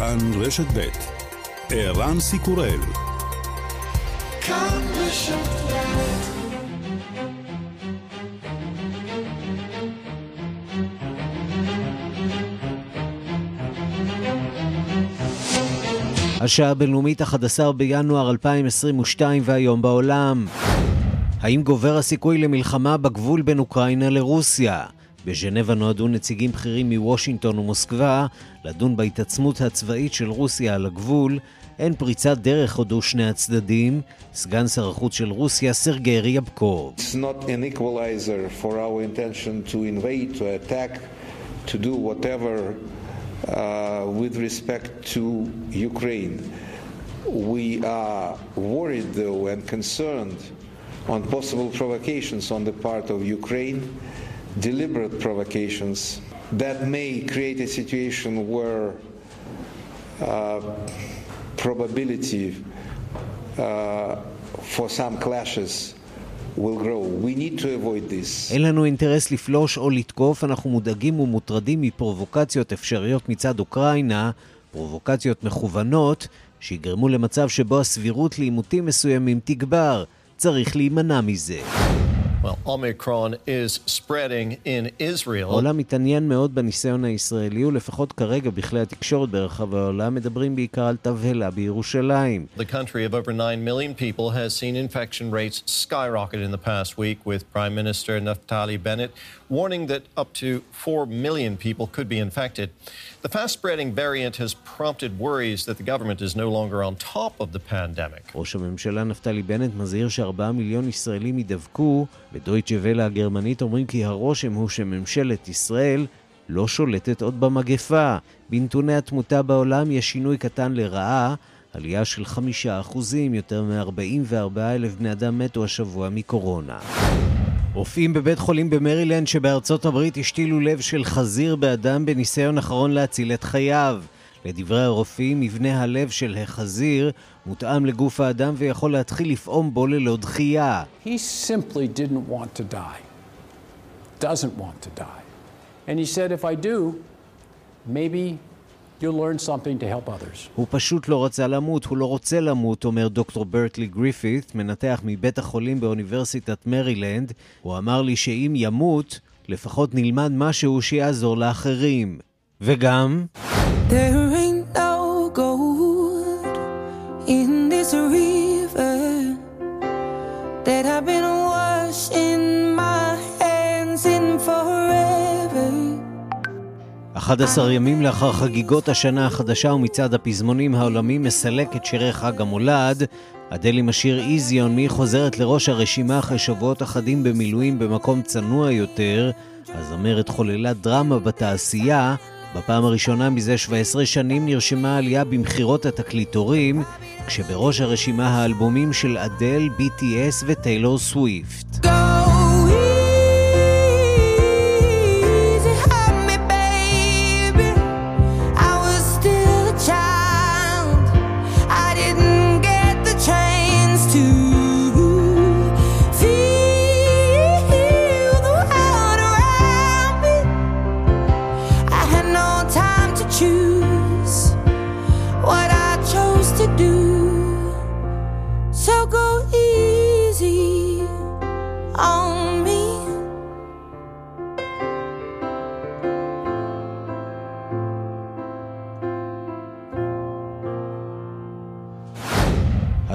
כאן רשת ב' ערן סיקורל השעה הבינלאומית 11 בינואר 2022 והיום בעולם. האם גובר הסיכוי למלחמה בגבול בין אוקראינה לרוסיה? בז'נבה נועדו נציגים בכירים מוושינגטון ומוסקבה לדון בהתעצמות הצבאית של רוסיה על הגבול. אין פריצת דרך הודו שני הצדדים. סגן שר החוץ של רוסיה, סרגי ריאבקוב. Uh. We are worried, though, and concerned on possible provocations on the part of Ukraine deliberate provocations that may create a situation where uh, probability uh, for some clashes. אין לנו אינטרס לפלוש או לתקוף, אנחנו מודאגים ומוטרדים מפרובוקציות אפשריות מצד אוקראינה, פרובוקציות מכוונות, שיגרמו למצב שבו הסבירות לעימותים מסוימים תגבר. צריך להימנע מזה. Well, Omicron is spreading in Israel. העולם מתעניין מאוד בניסיון הישראלי, ולפחות כרגע בכלי התקשורת ברחבי העולם מדברים בעיקר על תבהלה בירושלים. The country of over 9 million people has seen infection rates skyrocket in the past week, with Prime Minister Naftali Bennett warning that up to 4 million people could be infected. The fast spreading variant has prompted worries that the government is no longer on top of the pandemic. ראש הממשלה נפתלי בנט מזהיר שארבעה מיליון ישראלים יידבקו. בדויטשה ולה הגרמנית אומרים כי הרושם הוא שממשלת ישראל לא שולטת עוד במגפה. בנתוני התמותה בעולם יש שינוי קטן לרעה, עלייה של חמישה אחוזים, יותר מ-44 אלף בני אדם מתו השבוע מקורונה. רופאים בבית חולים במרילנד שבארצות הברית השתילו לב של חזיר באדם בניסיון אחרון להציל את חייו. לדברי הרופאים, מבנה הלב של החזיר מותאם לגוף האדם ויכול להתחיל לפעום בו ללא דחייה. He simply didn't want to die. Doesn't want to die. And he said, if I do, maybe You'll learn something to help others. הוא פשוט לא רצה למות, הוא לא רוצה למות, אומר דוקטור ברטלי גריפית, מנתח מבית החולים באוניברסיטת מרילנד. הוא אמר לי שאם ימות, לפחות נלמד משהו שיעזור לאחרים. וגם... There ain't no gold in this river that I've been washing my hands in forever 11 ימים לאחר חגיגות השנה החדשה ומצעד הפזמונים העולמי מסלק את שירי חג המולד, אדל עם השיר איזיון מי חוזרת לראש הרשימה אחרי שבועות אחדים במילואים במקום צנוע יותר, הזמרת חוללה דרמה בתעשייה, בפעם הראשונה מזה 17 שנים נרשמה עלייה במכירות התקליטורים, כשבראש הרשימה האלבומים של אדל, BTS וטיילור סוויפט.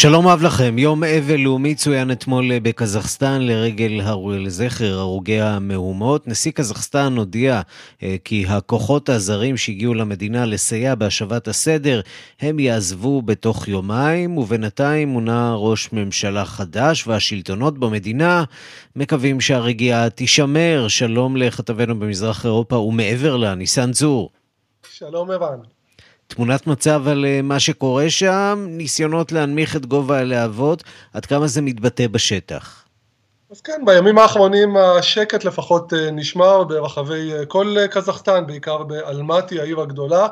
שלום אב לכם, יום אבל לאומי צוין אתמול בקזחסטן לרגל לזכר הרוגי המהומות. נשיא קזחסטן הודיע אה, כי הכוחות הזרים שהגיעו למדינה לסייע בהשבת הסדר, הם יעזבו בתוך יומיים, ובינתיים מונה ראש ממשלה חדש, והשלטונות במדינה מקווים שהרגיעה תישמר. שלום לכתבנו במזרח אירופה ומעבר לה, ניסן צור. שלום ערן. תמונת מצב על אה, מה שקורה שם, ניסיונות להנמיך את גובה הלהבות, עד כמה זה מתבטא בשטח. אז כן, בימים האחרונים השקט לפחות נשמר ברחבי כל קזחסטן, בעיקר באלמטי, העיר הגדולה,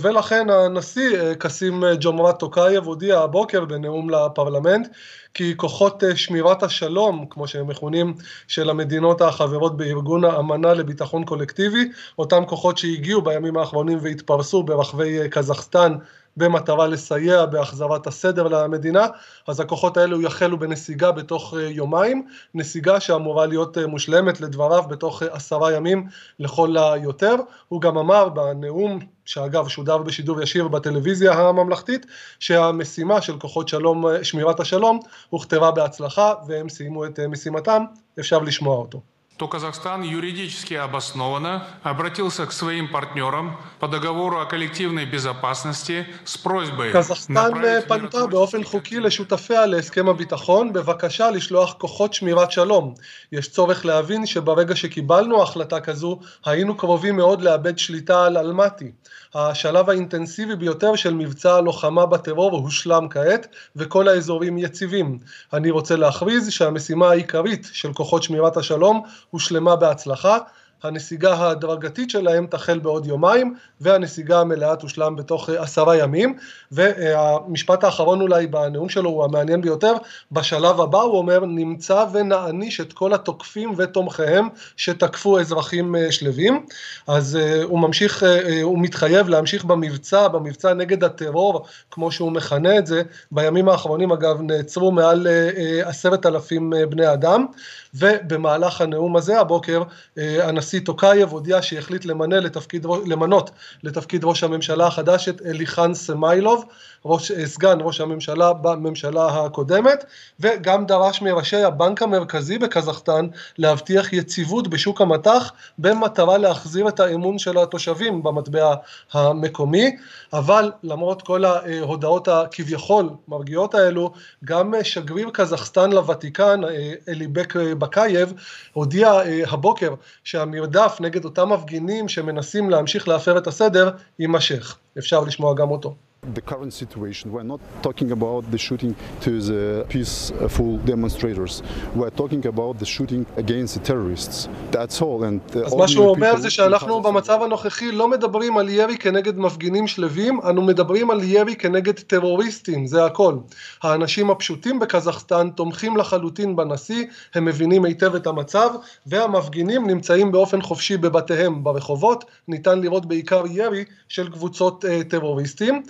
ולכן הנשיא קאסים ג'ומרט טוקייב הודיע הבוקר בנאום לפרלמנט כי כוחות שמירת השלום, כמו שהם מכונים, של המדינות החברות בארגון האמנה לביטחון קולקטיבי, אותם כוחות שהגיעו בימים האחרונים והתפרסו ברחבי קזחסטן במטרה לסייע בהחזרת הסדר למדינה, אז הכוחות האלו יחלו בנסיגה בתוך יומיים, נסיגה שאמורה להיות מושלמת לדבריו בתוך עשרה ימים לכל היותר. הוא גם אמר בנאום, שאגב שודר בשידור ישיר בטלוויזיה הממלכתית, שהמשימה של כוחות שלום, שמירת השלום, הוכתבה בהצלחה והם סיימו את משימתם, אפשר לשמוע אותו. то Казахстан юридически обоснованно обратился к своим партнерам по договору о коллективной безопасности с просьбой קזחסטן פנתה באופן חוקי לשותפיה להסכם הביטחון בבקשה לשלוח כוחות שמירת שלום. יש צורך להבין שברגע שקיבלנו החלטה כזו היינו קרובים מאוד לאבד שליטה על אלמטי. השלב האינטנסיבי ביותר של מבצע הלוחמה בטרור הושלם כעת וכל האזורים יציבים. אני רוצה להכריז שהמשימה העיקרית של כוחות שמירת השלום הושלמה בהצלחה הנסיגה ההדרגתית שלהם תחל בעוד יומיים והנסיגה המלאה תושלם בתוך עשרה ימים. והמשפט האחרון אולי בנאום שלו הוא המעניין ביותר בשלב הבא הוא אומר נמצא ונעניש את כל התוקפים ותומכיהם שתקפו אזרחים שלווים. אז הוא ממשיך הוא מתחייב להמשיך במבצע במבצע נגד הטרור כמו שהוא מכנה את זה. בימים האחרונים אגב נעצרו מעל עשרת אלפים בני אדם. ובמהלך הנאום הזה הבוקר הנשיא טוקייב הודיע שהחליט למנות לתפקיד ראש הממשלה החדש את עליחאן סמאילוב, ראש, סגן ראש הממשלה בממשלה הקודמת, וגם דרש מראשי הבנק המרכזי בקזחסטן להבטיח יציבות בשוק המטח במטרה להחזיר את האמון של התושבים במטבע המקומי, אבל למרות כל ההודעות הכביכול מרגיעות האלו, גם שגריר קזחסטן לוותיקן אליבק בקייב הודיע הבוקר שהמרדף נגד אותם מפגינים שמנסים להמשיך להפר את הסדר יימשך. אפשר לשמוע גם אותו. The current situation. We're not talking about the shooting to the peaceful demonstrators. We're talking about the shooting against the terrorists. That's all. And אז מה שהוא אומר זה שאנחנו במצב הנוכחי לא מדברים על ירי כנגד מפגינים שלווים, אנו מדברים על ירי כנגד טרוריסטים, זה הכל. האנשים הפשוטים בקזחסטן תומכים לחלוטין בנשיא, הם מבינים היטב את המצב, והמפגינים נמצאים באופן חופשי בבתיהם ברחובות, ניתן לראות בעיקר ירי של קבוצות טרוריסטים.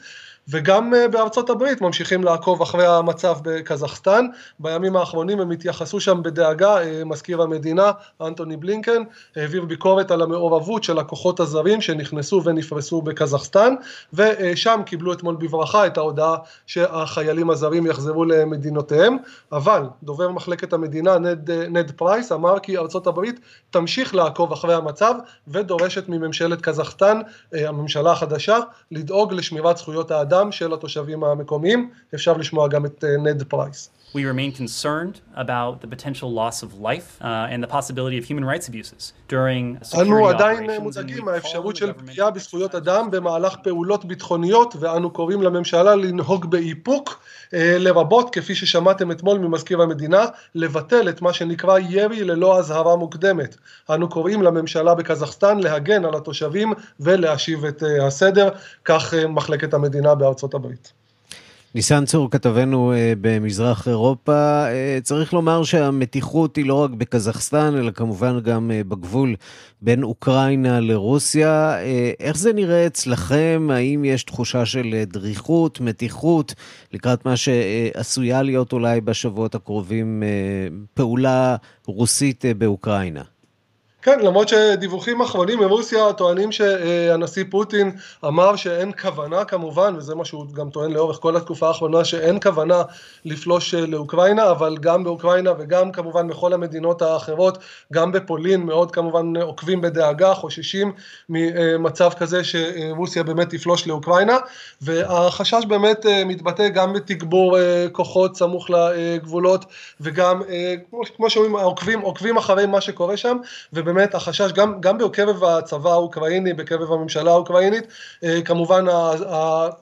וגם בארצות הברית ממשיכים לעקוב אחרי המצב בקזחסטן, בימים האחרונים הם התייחסו שם בדאגה, מזכיר המדינה אנטוני בלינקן העביר ביקורת על המעורבות של הכוחות הזרים שנכנסו ונפרסו בקזחסטן ושם קיבלו אתמול בברכה את ההודעה שהחיילים הזרים יחזרו למדינותיהם, אבל דובר מחלקת המדינה נד, נד פרייס אמר כי ארצות הברית תמשיך לעקוב אחרי המצב ודורשת מממשלת קזחסטן, הממשלה החדשה, לדאוג לשמירת זכויות האדם האדם של התושבים המקומיים, אפשר לשמוע גם את נד פרייס. We remain concerned about the potential loss of life uh, and the possibility of human rights abuses during אנו עדיין מודאגים מהאפשרות של פגיעה בזכויות אדם במהלך פעולות ביטחוניות ואנו קוראים לממשלה לנהוג באיפוק לרבות כפי ששמעתם אתמול ממזכיר המדינה לבטל את מה שנקרא ירי ללא אזהרה מוקדמת. אנו קוראים לממשלה בקזחסטן להגן על התושבים ולהשיב את הסדר, כך מחלקת המדינה בארצות הברית. ניסן צור, כתבנו במזרח אירופה, צריך לומר שהמתיחות היא לא רק בקזחסטן, אלא כמובן גם בגבול בין אוקראינה לרוסיה. איך זה נראה אצלכם? האם יש תחושה של דריכות, מתיחות, לקראת מה שעשויה להיות אולי בשבועות הקרובים פעולה רוסית באוקראינה? כן, למרות שדיווחים אחרונים מרוסיה טוענים שהנשיא פוטין אמר שאין כוונה כמובן, וזה מה שהוא גם טוען לאורך כל התקופה האחרונה, שאין כוונה לפלוש לאוקראינה, אבל גם באוקראינה וגם כמובן בכל המדינות האחרות, גם בפולין מאוד כמובן עוקבים בדאגה, חוששים ממצב כזה שרוסיה באמת תפלוש לאוקראינה, והחשש באמת מתבטא גם בתגבור כוחות סמוך לגבולות, וגם כמו שאומרים, עוקבים, עוקבים אחרי מה שקורה שם, ובאמת באמת החשש גם, גם בקרב הצבא האוקראיני, בקרב הממשלה האוקראינית, אה, כמובן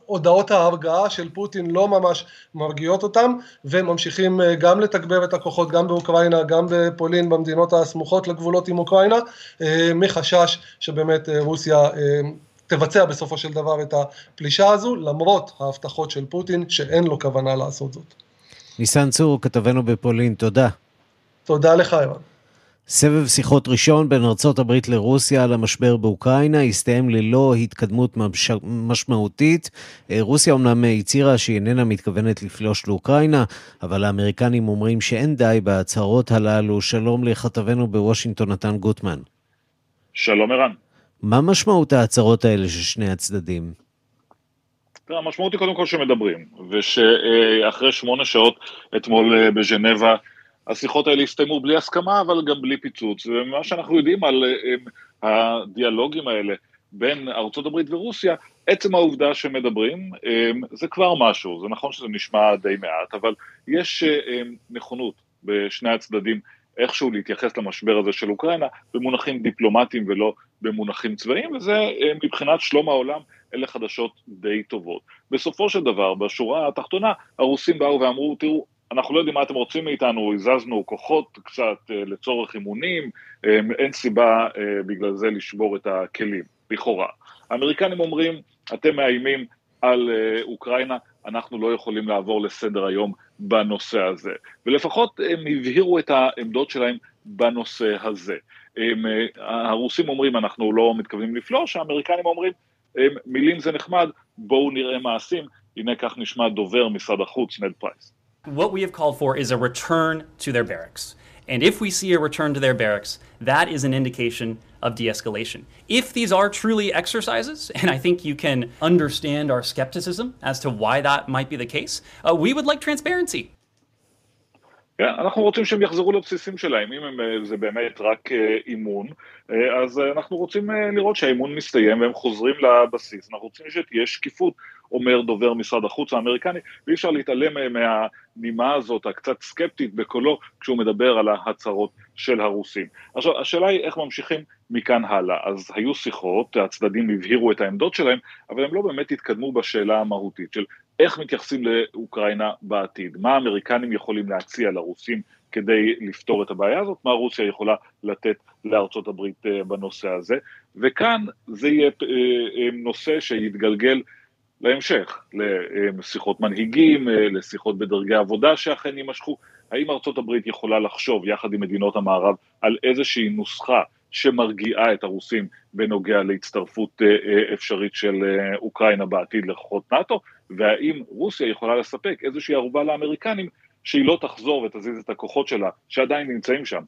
הודעות ההרגעה של פוטין לא ממש מרגיעות אותם, וממשיכים אה, גם לתגבר את הכוחות גם באוקראינה, גם בפולין, במדינות הסמוכות לגבולות עם אוקראינה, מחשש שבאמת רוסיה תבצע בסופו של דבר את הפלישה הזו, למרות ההבטחות של פוטין שאין לו כוונה לעשות זאת. ניסן צור, כתבנו בפולין, תודה. תודה לך, אירן. סבב שיחות ראשון בין ארצות הברית לרוסיה על המשבר באוקראינה הסתיים ללא התקדמות מש... משמעותית. אה, רוסיה אומנם הצהירה שהיא איננה מתכוונת לפלוש לאוקראינה, אבל האמריקנים אומרים שאין די בהצהרות הללו. שלום לכתבנו בוושינגטון, נתן גוטמן. שלום ערן. מה משמעות ההצהרות האלה של שני הצדדים? המשמעות היא קודם כל שמדברים, ושאחרי שמונה שעות אתמול אה, בז'נבה, השיחות האלה הסתיימו בלי הסכמה, אבל גם בלי פיצוץ. ומה שאנחנו יודעים על אה, הדיאלוגים האלה בין ארצות הברית ורוסיה, עצם העובדה שמדברים, אה, זה כבר משהו. זה נכון שזה נשמע די מעט, אבל יש נכונות בשני הצדדים איכשהו להתייחס למשבר הזה של אוקראינה במונחים דיפלומטיים ולא במונחים צבאיים, וזה אה, מבחינת שלום העולם, אלה חדשות די טובות. בסופו של דבר, בשורה התחתונה, הרוסים באו ואמרו, תראו, אנחנו לא יודעים מה אתם רוצים מאיתנו, הזזנו כוחות קצת אה, לצורך אימונים, אה, אין סיבה בגלל זה לשבור את הכלים, לכאורה. האמריקנים אומרים, אתם מאיימים על אוקראינה, אנחנו לא יכולים לעבור לסדר היום בנושא הזה. ולפחות הם הבהירו את העמדות שלהם בנושא הזה. הם, הרוסים אומרים אנחנו לא מתכוונים לפלוש, האמריקנים אומרים הם, מילים זה נחמד, בואו נראה מעשים, הנה כך נשמע דובר משרד החוץ נד פרייס. What we have called for is a return to their barracks. And if we see a return to their barracks, that is an indication of de escalation. If these are truly exercises, and I think you can understand our skepticism as to why that might be the case, uh, we would like transparency. כן, אנחנו רוצים שהם יחזרו לבסיסים שלהם, אם הם, אה, זה באמת רק אה, אימון, אה, אז אנחנו רוצים לראות שהאימון מסתיים והם חוזרים לבסיס, אנחנו רוצים שתהיה שקיפות, אומר דובר משרד החוץ האמריקני, ואי אפשר להתעלם מהנימה הזאת הקצת סקפטית בקולו כשהוא מדבר על ההצהרות של הרוסים. עכשיו, השאלה היא איך ממשיכים מכאן הלאה. אז היו שיחות, הצדדים הבהירו את העמדות שלהם, אבל הם לא באמת התקדמו בשאלה המהותית של איך מתייחסים לאוקראינה בעתיד, מה האמריקנים יכולים להציע לרוסים כדי לפתור את הבעיה הזאת, מה רוסיה יכולה לתת לארצות הברית אה, בנושא הזה, וכאן זה יהיה אה, אה, נושא שיתגלגל להמשך, לשיחות מנהיגים, לשיחות בדרגי עבודה שאכן יימשכו, האם ארצות הברית יכולה לחשוב יחד עם מדינות המערב על איזושהי נוסחה שמרגיעה את הרוסים בנוגע להצטרפות אפשרית של אוקראינה בעתיד לכוחות נאט"ו, והאם רוסיה יכולה לספק איזושהי ערובה לאמריקנים שהיא לא תחזור ותזיז את הכוחות שלה, שעדיין נמצאים שם,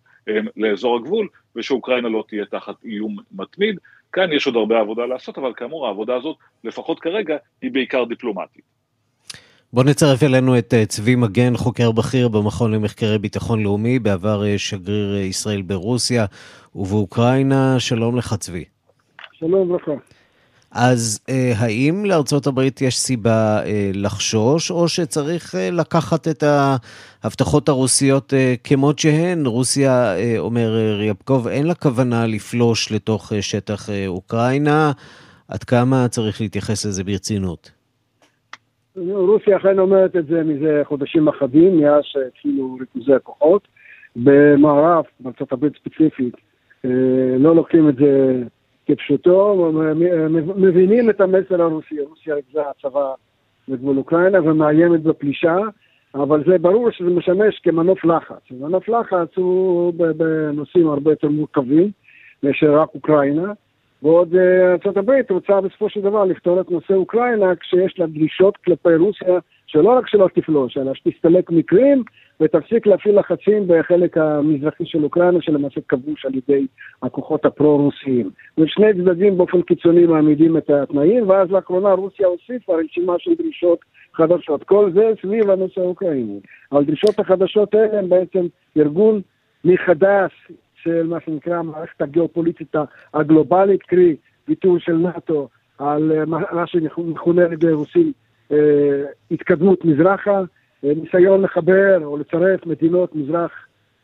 לאזור הגבול, ושאוקראינה לא תהיה תחת איום מתמיד. כאן יש עוד הרבה עבודה לעשות, אבל כאמור העבודה הזאת, לפחות כרגע, היא בעיקר דיפלומטית. בוא נצרף אלינו את אה, צבי מגן, חוקר בכיר במכון למחקרי ביטחון לאומי, בעבר אה, שגריר אה, ישראל ברוסיה ובאוקראינה. שלום לך צבי. שלום וברכה. אז אה, האם לארצות הברית יש סיבה אה, לחשוש, או שצריך אה, לקחת את ההבטחות הרוסיות אה, כמות שהן? רוסיה, אה, אומר אה, ריאבקוב, אין לה כוונה לפלוש לתוך אה, שטח אה, אוקראינה. עד כמה צריך להתייחס לזה ברצינות? רוסיה אכן אומרת את זה מזה חודשים אחדים, מאז שהתחילו ריכוזי הכוחות. במערב, בארצות הברית ספציפית, אה, לא לוקחים את זה כפשוטו, מבינים את המסר הרוסי, רוסיה ריכזה הצבא בגבול אוקראינה ומאיימת בפלישה, אבל זה ברור שזה משמש כמנוף לחץ. מנוף לחץ הוא בנושאים הרבה יותר מורכבים מאשר רק אוקראינה, ועוד אה, ארה"ב רוצה בסופו של דבר לפתור את נושא אוקראינה כשיש לה דרישות כלפי רוסיה שלא רק שלא תפלוש, אלא שתסתלק מקרים ותפסיק להפעיל לחצים בחלק המזרחי של אוקראינה, שלמעשה כבוש על ידי הכוחות הפרו-רוסיים. ושני צדדים באופן קיצוני מעמידים את התנאים, ואז לאחרונה רוסיה הוסיפה רשימה של דרישות חדשות. כל זה סביב הנושא האוקראיני. אבל הדרישות החדשות האלה הן בעצם ארגון מחדש של מה שנקרא המערכת הגיאופוליטית הגלובלית, קרי ויתור של נאט"ו על מה שמכונה על ידי רוסים אה, התקדמות מזרחה, ניסיון לחבר או לצרף מדינות מזרח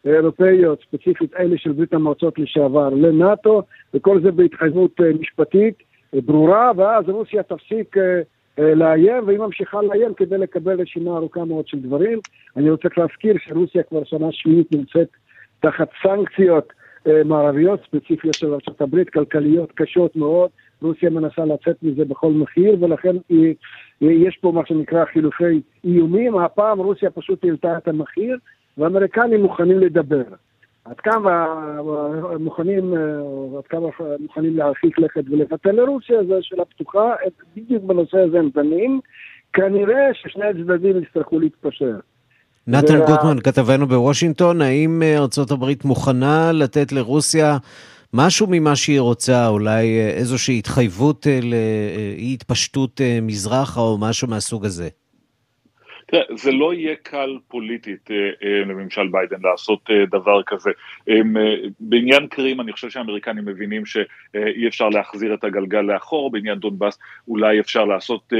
אירופאיות, ספציפית אלה של ברית המועצות לשעבר, לנאטו, וכל זה בהתחייבות משפטית ברורה, ואז רוסיה תפסיק לאיים, והיא ממשיכה לאיים כדי לקבל רשימה ארוכה מאוד של דברים. אני רוצה להזכיר שרוסיה כבר שנה שביעית נמצאת תחת סנקציות מערביות ספציפיות של ארה"ב, כלכליות קשות מאוד. רוסיה מנסה לצאת מזה בכל מחיר, ולכן היא, יש פה מה שנקרא חילופי איומים. הפעם רוסיה פשוט העלתה את המחיר, והאמריקנים מוכנים לדבר. עד כמה מוכנים, עד כמה מוכנים להרחיק לכת ולבטל לרוסיה, זו שאלה פתוחה. בדיוק בנושא הזה הם דנים. כנראה ששני הצדדים יצטרכו להתפשר. נתן גוטמן, כתבנו בוושינגטון, האם ארצות הברית מוכנה לתת לרוסיה משהו ממה שהיא רוצה, אולי איזושהי התחייבות לאי התפשטות מזרחה או משהו מהסוג הזה? זה לא יהיה קל פוליטית לממשל ביידן לעשות דבר כזה. בעניין קרים, אני חושב שהאמריקנים מבינים שאי אפשר להחזיר את הגלגל לאחור, בעניין דונבאס אולי אפשר לעשות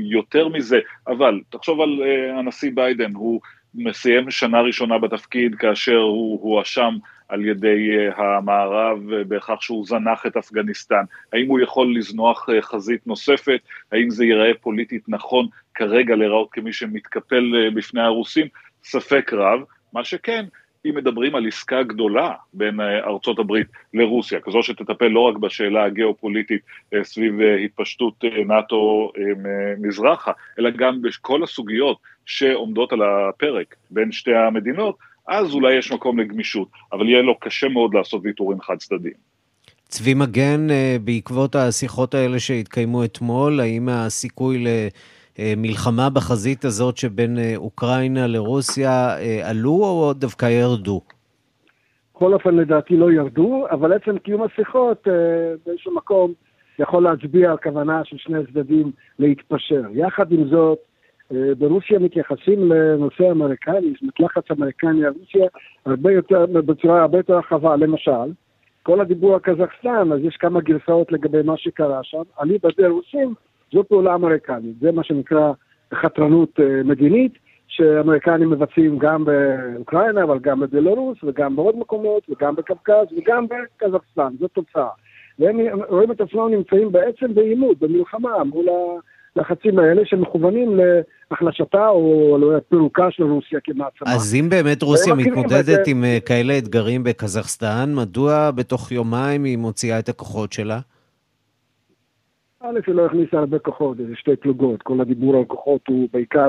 יותר מזה, אבל תחשוב על הנשיא ביידן, הוא מסיים שנה ראשונה בתפקיד כאשר הוא הואשם על ידי המערב בכך שהוא זנח את אפגניסטן. האם הוא יכול לזנוח חזית נוספת? האם זה ייראה פוליטית נכון כרגע להיראות כמי שמתקפל בפני הרוסים? ספק רב. מה שכן, אם מדברים על עסקה גדולה בין ארצות הברית לרוסיה, כזו שתטפל לא רק בשאלה הגיאופוליטית סביב התפשטות נאט"ו מזרחה, אלא גם בכל הסוגיות שעומדות על הפרק בין שתי המדינות, אז אולי יש מקום לגמישות, אבל יהיה לו קשה מאוד לעשות ויתורים חד צדדיים. צבי מגן, בעקבות השיחות האלה שהתקיימו אתמול, האם הסיכוי למלחמה בחזית הזאת שבין אוקראינה לרוסיה עלו או דווקא ירדו? בכל אופן לדעתי לא ירדו, אבל עצם קיום השיחות באיזשהו מקום יכול להצביע על כוונה של שני הצדדים להתפשר. יחד עם זאת, ברוסיה מתייחסים לנושא האמריקני, לחץ אמריקני על רוסיה הרבה יותר, בצורה הרבה יותר רחבה. למשל, כל הדיבור על קזחסטן, אז יש כמה גרסאות לגבי מה שקרה שם. אליבא דה רוסים זו פעולה אמריקנית, זה מה שנקרא חתרנות מדינית, שאמריקנים מבצעים גם באוקראינה, אבל גם בבלרוס, וגם בעוד מקומות, וגם בקווקז, וגם בקזחסטן, זו תוצאה. והם רואים את עצמם נמצאים בעצם בעימות, במלחמה, מול הלחצים האלה שמכוונים להחלשתה או לפירוקה של רוסיה כמעצמה. אז אם באמת רוסיה מתמודדת עם כאלה אתגרים בקזחסטן, מדוע בתוך יומיים היא מוציאה את הכוחות שלה? א', היא לא הכניסה הרבה כוחות, איזה שתי פלוגות, כל הדיבור על כוחות הוא בעיקר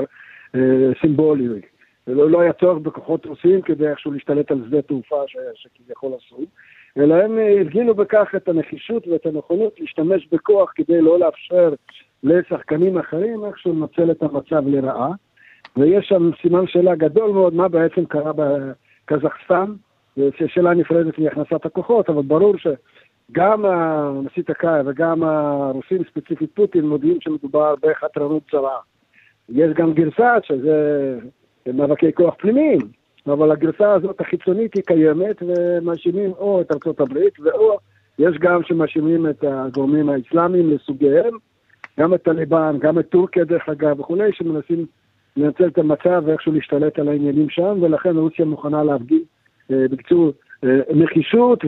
אה, סימבולי. לא, לא היה צורך בכוחות רוסים כדי איכשהו להשתלט על שדה תעופה שכביכול עשו, אלא הם הפגינו בכך את הנחישות ואת הנכונות להשתמש בכוח כדי לא לאפשר לשחקנים אחרים איכשהו לנצל את המצב לרעה. ויש שם סימן שאלה גדול מאוד מה בעצם קרה בקזחסטן, זו שאלה נפרדת מהכנסת הכוחות, אבל ברור שגם הנשיא טקאי וגם הרוסים, ספציפית פוטין, מודיעים שמדובר בחתרנות צרה. יש גם גרסה שזה מאבקי כוח פנימיים, אבל הגרסה הזאת החיצונית היא קיימת ומאשימים או את ארצות הברית ואו יש גם שמאשימים את הגורמים האסלאמיים לסוגיהם, גם את טליבן, גם את טורקיה דרך אגב וכולי, שמנסים לנצל את המצב ואיכשהו להשתלט על העניינים שם, ולכן רוסיה מוכנה להפגין אה, בקצור אה, נחישות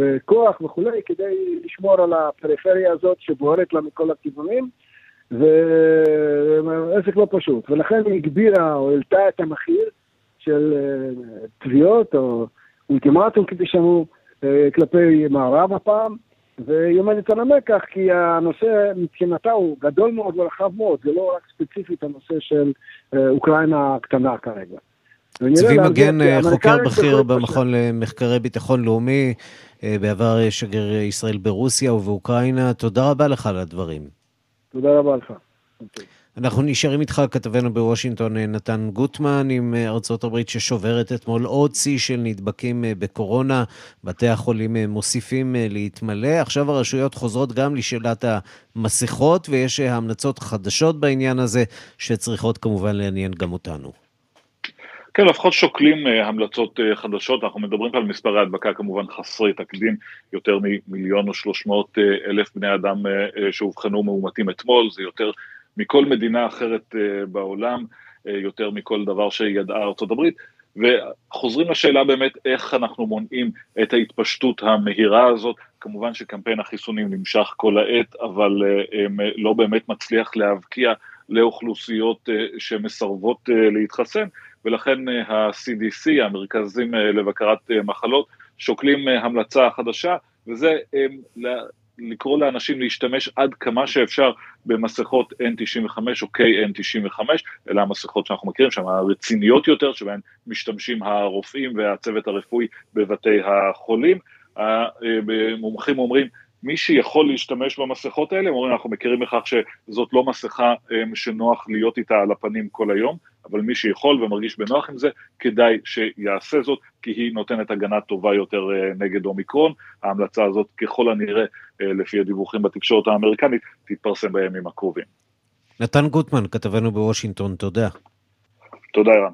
וכוח וכולי, כדי לשמור על הפריפריה הזאת שבוערת לה מכל הכיוונים. ועסק לא פשוט, ולכן היא הגבירה או העלתה את המחיר של תביעות או אולטימטום כפי שאמרו כלפי מערב הפעם, והיא עומדת על המקח כי הנושא מבחינתה הוא גדול מאוד ורחב מאוד, זה לא רק ספציפית הנושא של אוקראינה הקטנה כרגע. צבי מגן, חוקר בכיר במכון למחקרי ביטחון לאומי, בעבר שגריר ישראל ברוסיה ובאוקראינה, תודה רבה לך על הדברים. תודה רבה לך. אנחנו נשארים איתך, כתבנו בוושינגטון, נתן גוטמן, עם ארצות הברית ששוברת אתמול עוד שיא של נדבקים בקורונה. בתי החולים מוסיפים להתמלא. עכשיו הרשויות חוזרות גם לשאלת המסכות, ויש המלצות חדשות בעניין הזה, שצריכות כמובן לעניין גם אותנו. כן, לפחות שוקלים המלצות חדשות, אנחנו מדברים על מספרי הדבקה כמובן חסרי תקדים, יותר ממיליון או שלוש מאות אלף בני אדם שאובחנו מאומתים אתמול, זה יותר מכל מדינה אחרת בעולם, יותר מכל דבר שידעה הברית, וחוזרים לשאלה באמת איך אנחנו מונעים את ההתפשטות המהירה הזאת, כמובן שקמפיין החיסונים נמשך כל העת, אבל לא באמת מצליח להבקיע לאוכלוסיות שמסרבות להתחסן, ולכן ה-CDC, המרכזים לבקרת מחלות, שוקלים המלצה חדשה, וזה לקרוא לאנשים להשתמש עד כמה שאפשר במסכות N95 או KN95, אלה המסכות שאנחנו מכירים שם, הרציניות יותר, שבהן משתמשים הרופאים והצוות הרפואי בבתי החולים. המומחים אומרים, מי שיכול להשתמש במסכות האלה, הם אומרים, אנחנו מכירים בכך שזאת לא מסכה שנוח להיות איתה על הפנים כל היום, אבל מי שיכול ומרגיש בנוח עם זה, כדאי שיעשה זאת, כי היא נותנת הגנה טובה יותר נגד אומיקרון. ההמלצה הזאת ככל הנראה, לפי הדיווחים בתקשורת האמריקנית, תתפרסם בימים הקרובים. נתן גוטמן, כתבנו בוושינגטון, תודה. תודה, ערן.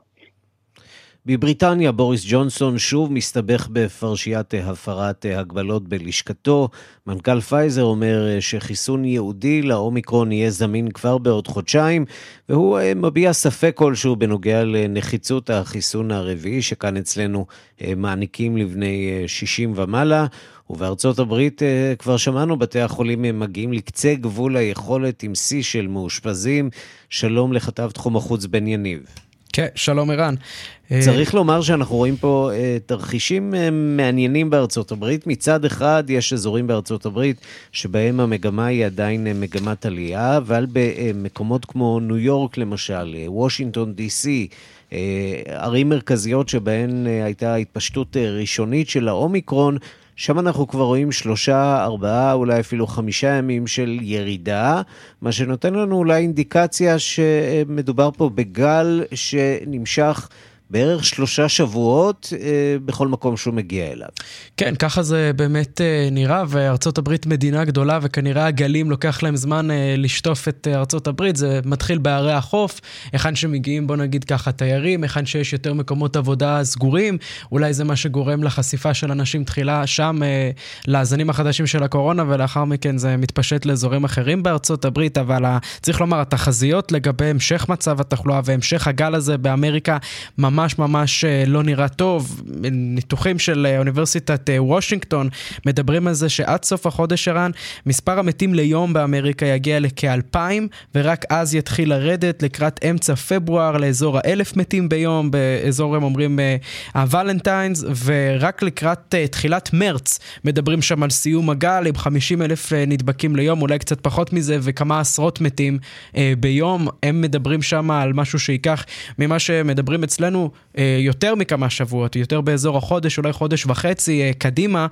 בבריטניה בוריס ג'ונסון שוב מסתבך בפרשיית הפרת הגבלות בלשכתו. מנכ"ל פייזר אומר שחיסון ייעודי לאומיקרון יהיה זמין כבר בעוד חודשיים, והוא מביע ספק כלשהו בנוגע לנחיצות החיסון הרביעי, שכאן אצלנו מעניקים לבני 60 ומעלה. ובארצות הברית כבר שמענו, בתי החולים מגיעים לקצה גבול היכולת עם שיא של מאושפזים. שלום לכתב תחום החוץ בן יניב. כן, שלום ערן. צריך לומר שאנחנו רואים פה תרחישים מעניינים בארצות הברית. מצד אחד, יש אזורים בארצות הברית שבהם המגמה היא עדיין מגמת עלייה, אבל במקומות כמו ניו יורק למשל, וושינגטון די.סי, ערים מרכזיות שבהן הייתה התפשטות ראשונית של האומיקרון, שם אנחנו כבר רואים שלושה, ארבעה, אולי אפילו חמישה ימים של ירידה, מה שנותן לנו אולי אינדיקציה שמדובר פה בגל שנמשך בערך שלושה שבועות אה, בכל מקום שהוא מגיע אליו. כן, ככה זה באמת אה, נראה, וארצות הברית מדינה גדולה, וכנראה הגלים לוקח להם זמן אה, לשטוף את ארצות הברית. זה מתחיל בערי החוף, היכן שמגיעים, בוא נגיד ככה, תיירים, היכן שיש יותר מקומות עבודה סגורים. אולי זה מה שגורם לחשיפה של אנשים תחילה שם לאזנים החדשים של הקורונה, ולאחר מכן זה מתפשט לאזורים אחרים בארצות הברית, אבל צריך לומר, התחזיות לגבי המשך מצב התחלואה והמשך הגל הזה באמריקה. ממש ממש לא נראה טוב. ניתוחים של אוניברסיטת וושינגטון מדברים על זה שעד סוף החודש, ערן, מספר המתים ליום באמריקה יגיע לכאלפיים, ורק אז יתחיל לרדת לקראת אמצע פברואר לאזור האלף מתים ביום, באזור הם אומרים הוולנטיינס, ורק לקראת תחילת מרץ מדברים שם על סיום הגל עם 50 אלף נדבקים ליום, אולי קצת פחות מזה, וכמה עשרות מתים ביום. הם מדברים שם על משהו שייקח ממה שמדברים אצלנו יותר מכמה שבועות, יותר באזור החודש, אולי חודש וחצי קדימה,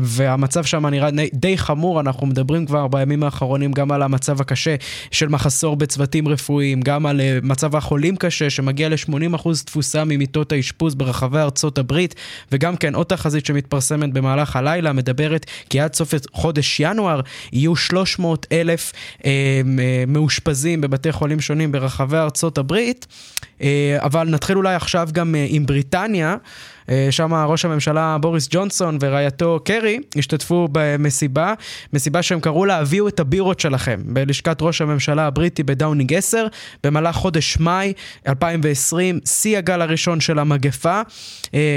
והמצב שם נראה די חמור, אנחנו מדברים כבר בימים האחרונים גם על המצב הקשה של מחסור בצוותים רפואיים, גם על מצב החולים קשה שמגיע ל-80% תפוסה ממיטות האשפוז ברחבי ארצות הברית, וגם כן עוד תחזית שמתפרסמת במהלך הלילה מדברת כי עד סוף חודש ינואר יהיו 300 אלף מאושפזים בבתי חולים שונים ברחבי ארצות הברית, אבל נתחיל אולי עכשיו גם עם בריטניה. שם ראש הממשלה בוריס ג'ונסון ורעייתו קרי השתתפו במסיבה, מסיבה שהם קראו לה הביאו את הבירות שלכם, בלשכת ראש הממשלה הבריטי בדאונינג 10, במהלך חודש מאי 2020, שיא הגל הראשון של המגפה,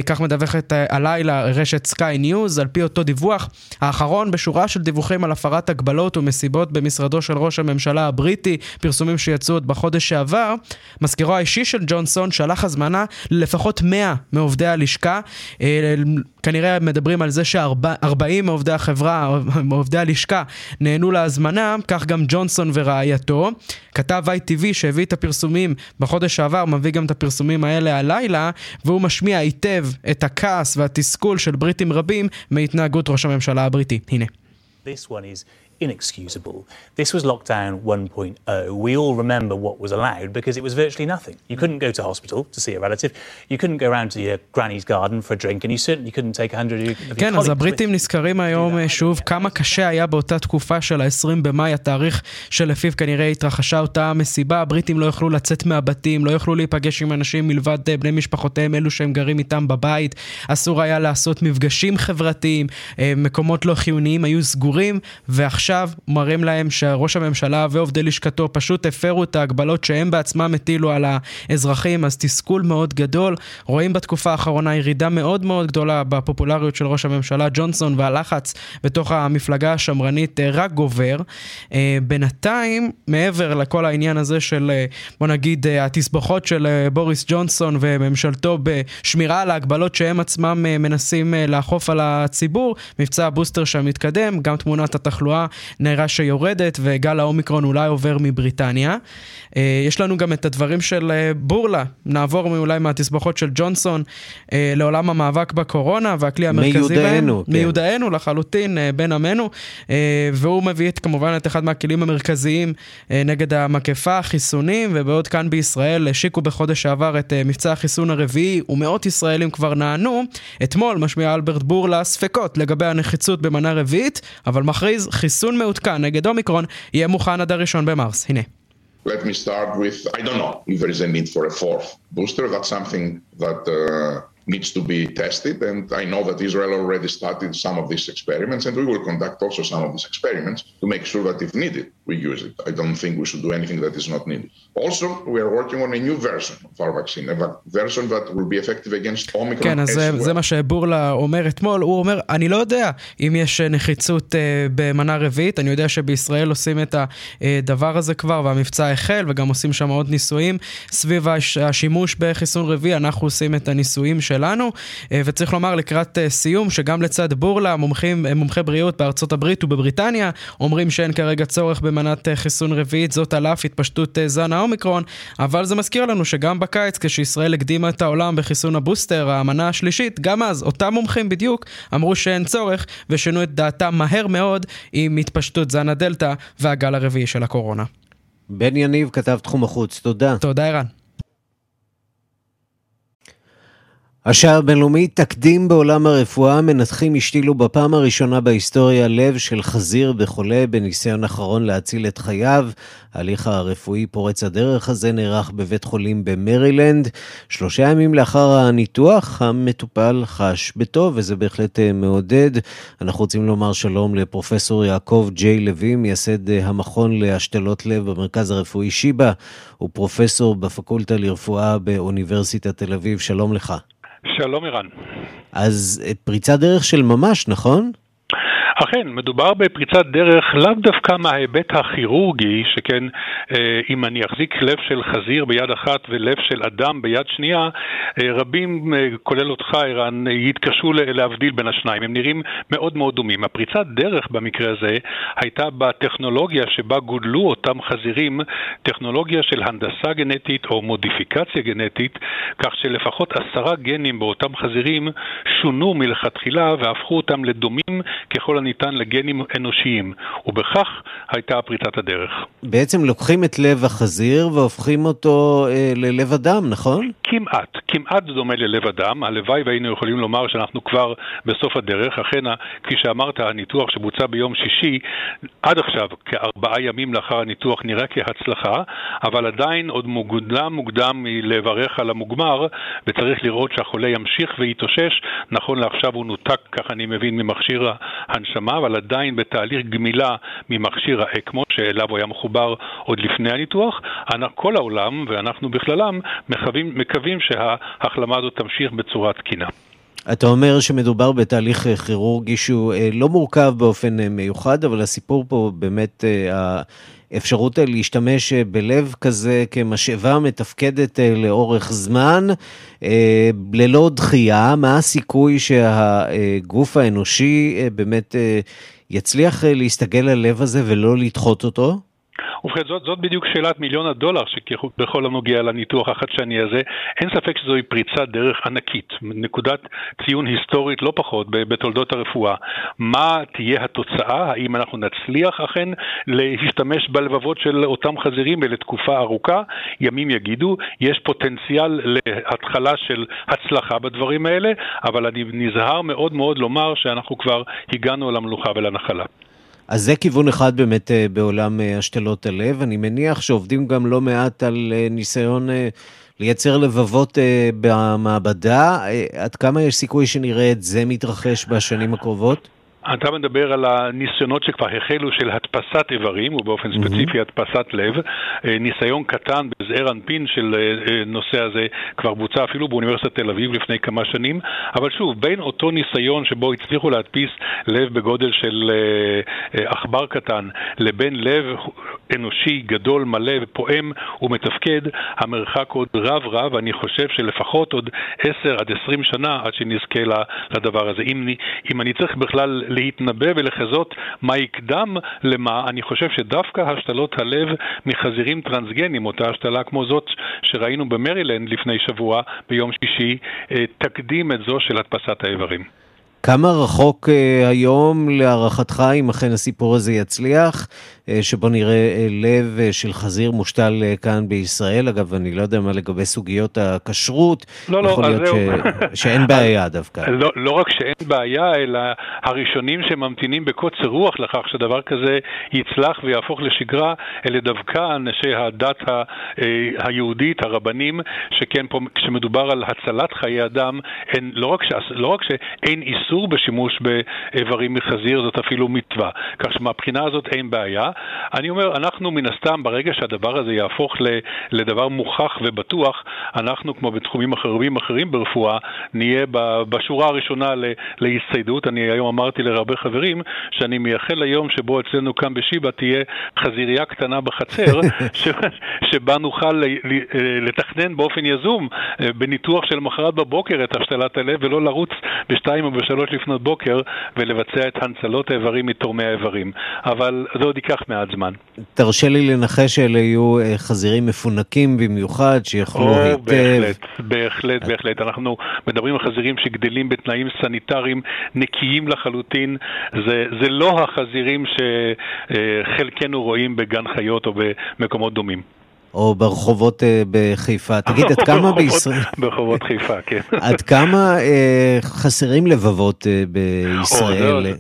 כך מדווחת הלילה רשת סקאי ניוז, על פי אותו דיווח, האחרון בשורה של דיווחים על הפרת הגבלות ומסיבות במשרדו של ראש הממשלה הבריטי, פרסומים שיצאו עוד בחודש שעבר, מזכירו האישי של ג'ונסון שלח הזמנה ללפחות 100 מעובדי הלשכה הלשכה. כנראה מדברים על זה ש-40 מעובדי החברה, מעובדי הלשכה, נהנו להזמנה, כך גם ג'ונסון ורעייתו. כתב ITV שהביא את הפרסומים בחודש שעבר, מביא גם את הפרסומים האלה הלילה, והוא משמיע היטב את הכעס והתסכול של בריטים רבים מהתנהגות ראש הממשלה הבריטי. הנה. This one is inexcusable. This was lockdown 1.0. We all remember what was allowed because it was virtually nothing. You couldn't go to hospital to see a relative, you couldn't go around to your granny's garden for a drink, and you certainly couldn't take a hundred of your כן, אז הבריטים נזכרים היום שוב כמה קשה היה באותה תקופה של ה-20 במאי, התאריך שלפיו כנראה התרחשה אותה מסיבה. הבריטים לא יכלו לצאת מהבתים, לא יכלו להיפגש עם אנשים מלבד בני משפחותיהם, אלו שהם גרים איתם בבית. אסור היה לעשות מפגשים חברתיים, מקומות לא חיוניים היו סגורים, ועכשיו עכשיו מראים להם שראש הממשלה ועובדי לשכתו פשוט הפרו את ההגבלות שהם בעצמם הטילו על האזרחים, אז תסכול מאוד גדול. רואים בתקופה האחרונה ירידה מאוד מאוד גדולה בפופולריות של ראש הממשלה ג'ונסון, והלחץ בתוך המפלגה השמרנית אה, רק גובר. אה, בינתיים, מעבר לכל העניין הזה של, אה, בוא נגיד, התסבוכות של בוריס ג'ונסון וממשלתו בשמירה על ההגבלות שהם עצמם מנסים לאכוף על הציבור, מבצע הבוסטר שם מתקדם, גם תמונת התחלואה נראה שיורדת וגל האומיקרון אולי עובר מבריטניה. יש לנו גם את הדברים של בורלה, נעבור אולי מהתסבוכות של ג'ונסון לעולם המאבק בקורונה והכלי המרכזי מיודענו, בהם. כן. מיודענו לחלוטין, בן עמנו, והוא מביא את, כמובן את אחד מהכלים המרכזיים נגד המגפה, החיסונים, ובעוד כאן בישראל השיקו בחודש שעבר את מבצע החיסון הרביעי, ומאות ישראלים כבר נענו. אתמול משמיע אלברט בורלה ספקות לגבי הנחיצות במנה רביעית, אבל מכריז חיסון מעודכן נגד אומיקרון יהיה מוכן עד הראשון במרס. הנה. Let me start with I don't know if there is a need for a fourth booster. That's something that uh, needs to be tested. And I know that Israel already started some of these experiments, and we will conduct also some of these experiments to make sure that if needed, we use it. I don't think we should do anything that is not needed. Also, we are working on a new version of our vaccine, a version that will be effective against Omicron. כן, זה, well. זה מה שבורלה אומר אתמול. הוא אומר, אני לא יודע אם יש נחיצות uh, במנה רביעית, אני יודע שבישראל עושים את הדבר הזה כבר, והמבצע החל, וגם עושים שם עוד ניסויים. סביב השימוש בחיסון רביעי, אנחנו עושים את הניסויים שלנו, uh, וצריך לומר לקראת uh, סיום, שגם לצד בורלה, מומחים, מומחי בריאות בארצות הברית ובבריטניה, אומרים שאין כרגע צורך במנת חיסון רביעית, זאת על אף התפשטות זן האומיקרון, אבל זה מזכיר לנו שגם בקיץ, כשישראל הקדימה את העולם בחיסון הבוסטר, המנה השלישית, גם אז אותם מומחים בדיוק אמרו שאין צורך, ושינו את דעתם מהר מאוד עם התפשטות זן הדלתא והגל הרביעי של הקורונה. בן יניב, כתב תחום החוץ, תודה. תודה, ערן. השעה הבינלאומית, תקדים בעולם הרפואה, מנתחים השתילו בפעם הראשונה בהיסטוריה לב של חזיר בחולה בניסיון אחרון להציל את חייו. ההליך הרפואי פורץ הדרך הזה נערך בבית חולים במרילנד. שלושה ימים לאחר הניתוח, המטופל חש בטוב, וזה בהחלט אה, מעודד. אנחנו רוצים לומר שלום לפרופסור יעקב ג'יי לוי, מייסד אה, המכון להשתלות לב במרכז הרפואי שיבא. הוא פרופסור בפקולטה לרפואה באוניברסיטת תל אביב. שלום לך. שלום ערן. אז פריצת דרך של ממש, נכון? אכן, מדובר בפריצת דרך לאו דווקא מההיבט הכירורגי, שכן אה, אם אני אחזיק לב של חזיר ביד אחת ולב של אדם ביד שנייה, אה, רבים, אה, כולל אותך, ערן, יתקשו להבדיל בין השניים. הם נראים מאוד מאוד דומים. הפריצת דרך במקרה הזה הייתה בטכנולוגיה שבה גודלו אותם חזירים, טכנולוגיה של הנדסה גנטית או מודיפיקציה גנטית, כך שלפחות עשרה גנים באותם חזירים שונו מלכתחילה והפכו אותם לדומים ככל הניתן לגנים אנושיים, ובכך הייתה פריצת הדרך. בעצם לוקחים את לב החזיר והופכים אותו אה, ללב אדם, נכון? כמעט, כמעט דומה ללב אדם. הלוואי והיינו יכולים לומר שאנחנו כבר בסוף הדרך. אכן, כפי שאמרת, הניתוח שבוצע ביום שישי, עד עכשיו, כארבעה ימים לאחר הניתוח, נראה כהצלחה, אבל עדיין עוד מוקדם מוקדם מלברך על המוגמר, וצריך לראות שהחולה ימשיך ויתאושש. נכון לעכשיו הוא נותק, כך אני מבין, ממכשיר ההנשמה, אבל עדיין בתהליך גמילה ממכשיר האקמו, שאליו הוא היה מחובר עוד לפני הניתוח. כל העולם, ואנחנו בכללם, מקווים, מקווים שההחלמה הזאת תמשיך בצורה תקינה. אתה אומר שמדובר בתהליך כירורגי שהוא לא מורכב באופן מיוחד, אבל הסיפור פה באמת האפשרות להשתמש בלב כזה כמשאבה מתפקדת לאורך זמן, ללא דחייה, מה הסיכוי שהגוף האנושי באמת יצליח להסתגל ללב הזה ולא לדחות אותו? ובכן, זאת, זאת בדיוק שאלת מיליון הדולר שבכל הנוגע לניתוח החדשני הזה. אין ספק שזוהי פריצת דרך ענקית, נקודת ציון היסטורית לא פחות בתולדות הרפואה. מה תהיה התוצאה? האם אנחנו נצליח אכן להשתמש בלבבות של אותם חזירים ולתקופה ארוכה? ימים יגידו, יש פוטנציאל להתחלה של הצלחה בדברים האלה, אבל אני נזהר מאוד מאוד לומר שאנחנו כבר הגענו למלוכה ולנחלה. אז זה כיוון אחד באמת בעולם השתלות הלב. אני מניח שעובדים גם לא מעט על ניסיון לייצר לבבות במעבדה. עד כמה יש סיכוי שנראה את זה מתרחש בשנים הקרובות? אתה מדבר על הניסיונות שכבר החלו של הדפסת איברים, ובאופן ספציפי הדפסת לב. אה, ניסיון קטן בזעיר אנפין של אה, אה, נושא הזה כבר בוצע אפילו באוניברסיטת תל אביב לפני כמה שנים, אבל שוב, בין אותו ניסיון שבו הצליחו להדפיס לב בגודל של עכבר קטן, לבין לב אנושי גדול, מלא, פועם ומתפקד, המרחק עוד רב רב, אני חושב שלפחות עוד 10 עד 20 שנה עד שנזכה לדבר הזה. אם, אם אני צריך בכלל להתנבא ולחזות מה יקדם למה, אני חושב שדווקא השתלות הלב מחזירים טרנסגנים, אותה השתלה כמו זאת שראינו במרילנד לפני שבוע, ביום שישי, אה, תקדים את זו של הדפסת האיברים. כמה רחוק uh, היום להערכתך, אם אכן הסיפור הזה יצליח, uh, שבו נראה uh, לב של חזיר מושתל כאן בישראל? אגב, אני לא יודע מה לגבי סוגיות הכשרות. לא, לא, יכול להיות ש... שאין בעיה דווקא. לא, לא רק שאין בעיה, אלא הראשונים שממתינים בקוצר רוח לכך שדבר כזה יצלח ויהפוך לשגרה, אלה דווקא אנשי הדת ה, היהודית, הרבנים, שכן פה, כשמדובר על הצלת חיי אדם, אין, לא, רק ש, לא רק שאין איסור, אסור בשימוש באיברים מחזיר, זאת אפילו מצווה. כך שמבחינה הזאת אין בעיה. אני אומר, אנחנו מן הסתם, ברגע שהדבר הזה יהפוך לדבר מוכח ובטוח, אנחנו, כמו בתחומים אחרים אחרים ברפואה, נהיה בשורה הראשונה להצטיידות. אני היום אמרתי להרבה חברים שאני מייחל ליום שבו אצלנו כאן בשיבא תהיה חזירייה קטנה בחצר, שבה נוכל לתכנן באופן יזום אה, בניתוח של מחרת בבוקר את השתלת הלב ולא לרוץ בשתיים או בשלוש שלוש לפנות בוקר ולבצע את הנצלות האיברים מתורמי האיברים. אבל זה עוד ייקח מעט זמן. תרשה לי לנחש שאלה יהיו אה, חזירים מפונקים במיוחד, שיאכלו היטב. בהחלט, בהחלט, בהחלט. אנחנו מדברים על חזירים שגדלים בתנאים סניטריים נקיים לחלוטין. זה, זה לא החזירים שחלקנו רואים בגן חיות או במקומות דומים. או ברחובות אה, בחיפה. תגיד, עד כמה בישראל... ברחובות חיפה, כן. עד כמה אה, חסרים לבבות אה, בישראל?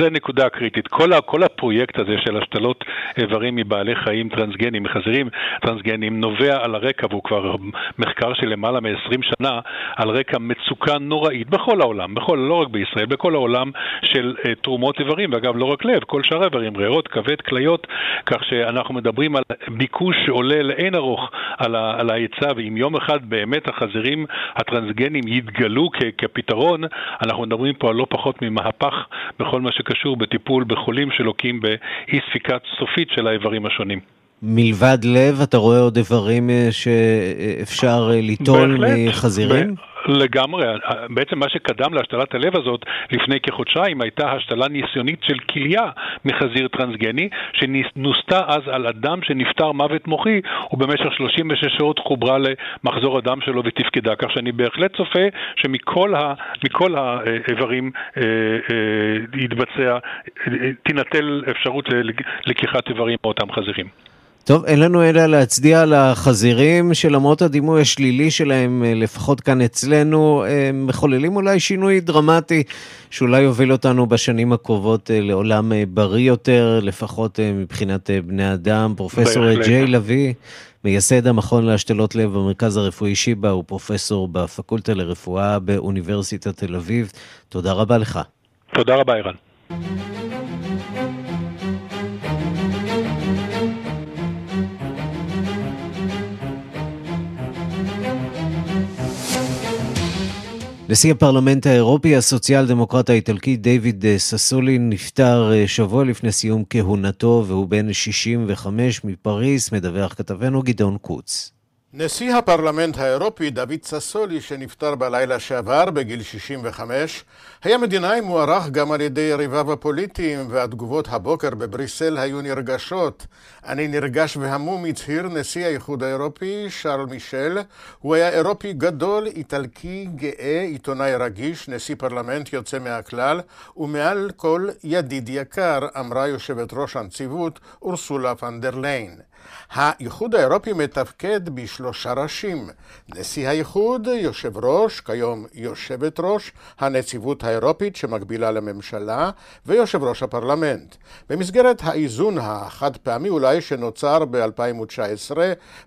זה, נקודה קריטית. כל, הפרויקט הזה של השתלות איברים מבעלי חיים טרנסגנים, מחזירים טרנסגנים, נובע על הרקע, והוא כבר מחקר של למעלה מ-20 שנה, על רקע מצוקה נוראית בכל העולם, בכל, לא רק בישראל, בכל העולם של תרומות איברים, ואגב, לא רק לב, כל שאר איברים, ריאות, כבד, כליות, כך שאנחנו מדברים על ביקוש שעולה לאין ארוך על, ה, על ההיצע, ואם יום אחד באמת החזירים הטרנסגנים יתגלו כ, כפתרון, אנחנו מדברים פה על לא פחות ממהפך בכל מה שקשור בטיפול בחולים שלוקים באי ספיקה סופית של האיברים השונים. מלבד לב, אתה רואה עוד איברים אה, שאפשר אה, ליטול מחזירים? לגמרי. בעצם מה שקדם להשתלת הלב הזאת לפני כחודשיים הייתה השתלה ניסיונית של כליה מחזיר טרנסגני, שנוסתה אז על אדם שנפטר מוות מוחי, ובמשך 36 שעות חוברה למחזור הדם שלו ותפקדה. כך שאני בהחלט צופה שמכל ה, האיברים אה, אה, יתבצע, תינטל אפשרות ללקיחת איברים מאותם חזירים. טוב, אין לנו אלא להצדיע לחזירים שלמרות הדימוי השלילי שלהם, אה, לפחות כאן אצלנו, הם מחוללים אולי שינוי דרמטי שאולי יוביל אותנו בשנים הקרובות אה, לעולם אה, בריא יותר, לפחות מבחינת בני אדם. פרופסור ג'יי לביא, מייסד המכון להשתלות לב במרכז הרפואי שיבא, הוא פרופסור בפקולטה לרפואה באוניברסיטת תל אביב. תודה רבה לך. תודה רבה, ערן. נשיא הפרלמנט האירופי, הסוציאל דמוקרט האיטלקי דיוויד אה, ססולי, נפטר אה, שבוע לפני סיום כהונתו והוא בן 65 מפריס, מדווח כתבנו גדעון קוץ. נשיא הפרלמנט האירופי דוד ססולי שנפטר בלילה שעבר בגיל 65 היה מדינאי מוערך גם על ידי יריביו הפוליטיים והתגובות הבוקר בבריסל היו נרגשות. אני נרגש והמום הצהיר נשיא האיחוד האירופי שארל מישל הוא היה אירופי גדול, איטלקי, גאה, עיתונאי רגיש, נשיא פרלמנט יוצא מהכלל ומעל כל ידיד יקר אמרה יושבת ראש הנציבות אורסולה פון דר ליין האיחוד האירופי מתפקד בשלושה ראשים. נשיא האיחוד, יושב ראש, כיום יושבת ראש, הנציבות האירופית שמקבילה לממשלה, ויושב ראש הפרלמנט. במסגרת האיזון החד פעמי אולי שנוצר ב-2019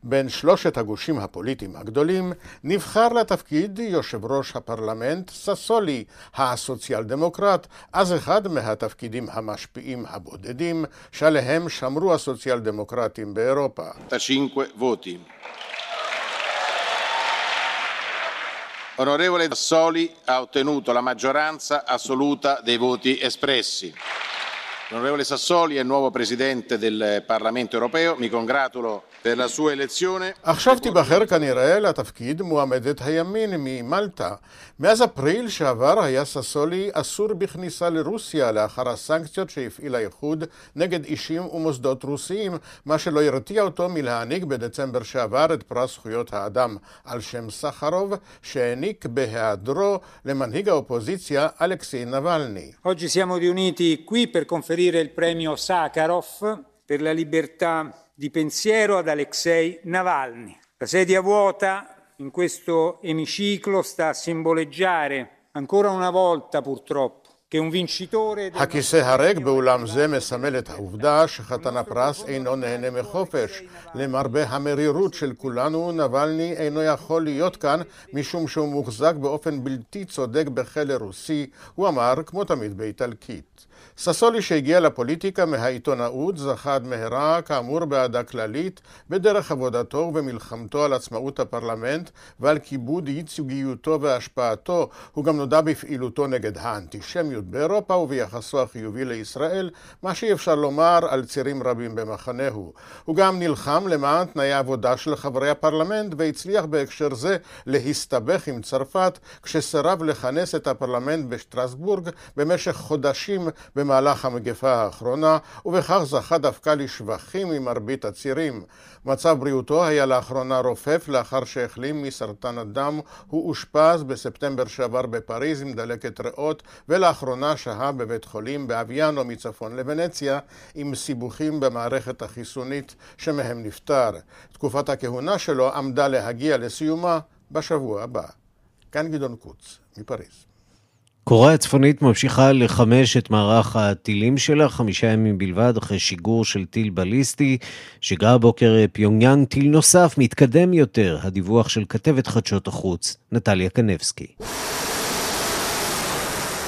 בין שלושת הגושים הפוליטיים הגדולים, נבחר לתפקיד יושב ראש הפרלמנט ססולי, הסוציאל דמוקרט, אז אחד מהתפקידים המשפיעים הבודדים שעליהם שמרו הסוציאל דמוקרטים באירופה. Europa. 5 voti. Onorevole Sassoli ha ottenuto la maggioranza assoluta dei voti espressi. L'onorevole Sassoli è nuovo presidente del Parlamento europeo. Mi congratulo per la sua elezione. עכשיו תיבחר כנראה לתפקיד מועמדת הימין ממלטה. מאז אפריל שעבר היה ססולי אסור בכניסה לרוסיה לאחר הסנקציות שהפעיל האיחוד נגד אישים ומוסדות רוסיים, מה שלא הרתיע אותו מלהעניק בדצמבר שעבר את פרס זכויות האדם על שם סחרוב, שהעניק בהיעדרו למנהיג האופוזיציה אלכסיי נבלני. Oggi siamo riuniti qui per conferire il premio Sakharov per la libertà di pensiero ad Alexei Navalny. La sedia vuota in questo emiciclo sta a simboleggiare ancora una volta purtroppo הכיסא הריק באולם זה מסמל את העובדה שחתן הפרס אינו נהנה מחופש. למרבה המרירות של כולנו, נבלני אינו יכול להיות כאן משום שהוא מוחזק באופן בלתי צודק בכלא רוסי, הוא אמר, כמו תמיד באיטלקית. ססולי שהגיע לפוליטיקה מהעיתונאות זכה עד מהרה, כאמור באהדה כללית, בדרך עבודתו ובמלחמתו על עצמאות הפרלמנט ועל כיבוד ייצוגיותו והשפעתו. הוא גם נודע בפעילותו נגד האנטישמיות באירופה וביחסו החיובי לישראל, מה שאי אפשר לומר על צירים רבים במחנהו. הוא גם נלחם למען תנאי העבודה של חברי הפרלמנט והצליח בהקשר זה להסתבך עם צרפת כשסירב לכנס את הפרלמנט בשטרסבורג במשך חודשים במהלך המגפה האחרונה, ובכך זכה דווקא לשבחים ממרבית הצירים. מצב בריאותו היה לאחרונה רופף לאחר שהחלים מסרטן הדם. הוא אושפז בספטמבר שעבר בפריז עם דלקת ריאות, ולאחרונה שהה בבית חולים באביאנו מצפון לוונציה, עם סיבוכים במערכת החיסונית שמהם נפטר. תקופת הכהונה שלו עמדה להגיע לסיומה בשבוע הבא. כאן גדעון קוץ, מפריז. קוריאה הצפונית ממשיכה לחמש את מערך הטילים שלה חמישה ימים בלבד אחרי שיגור של טיל בליסטי. שיגרה הבוקר פיונגיאנג טיל נוסף, מתקדם יותר, הדיווח של כתבת חדשות החוץ, נטליה קנבסקי.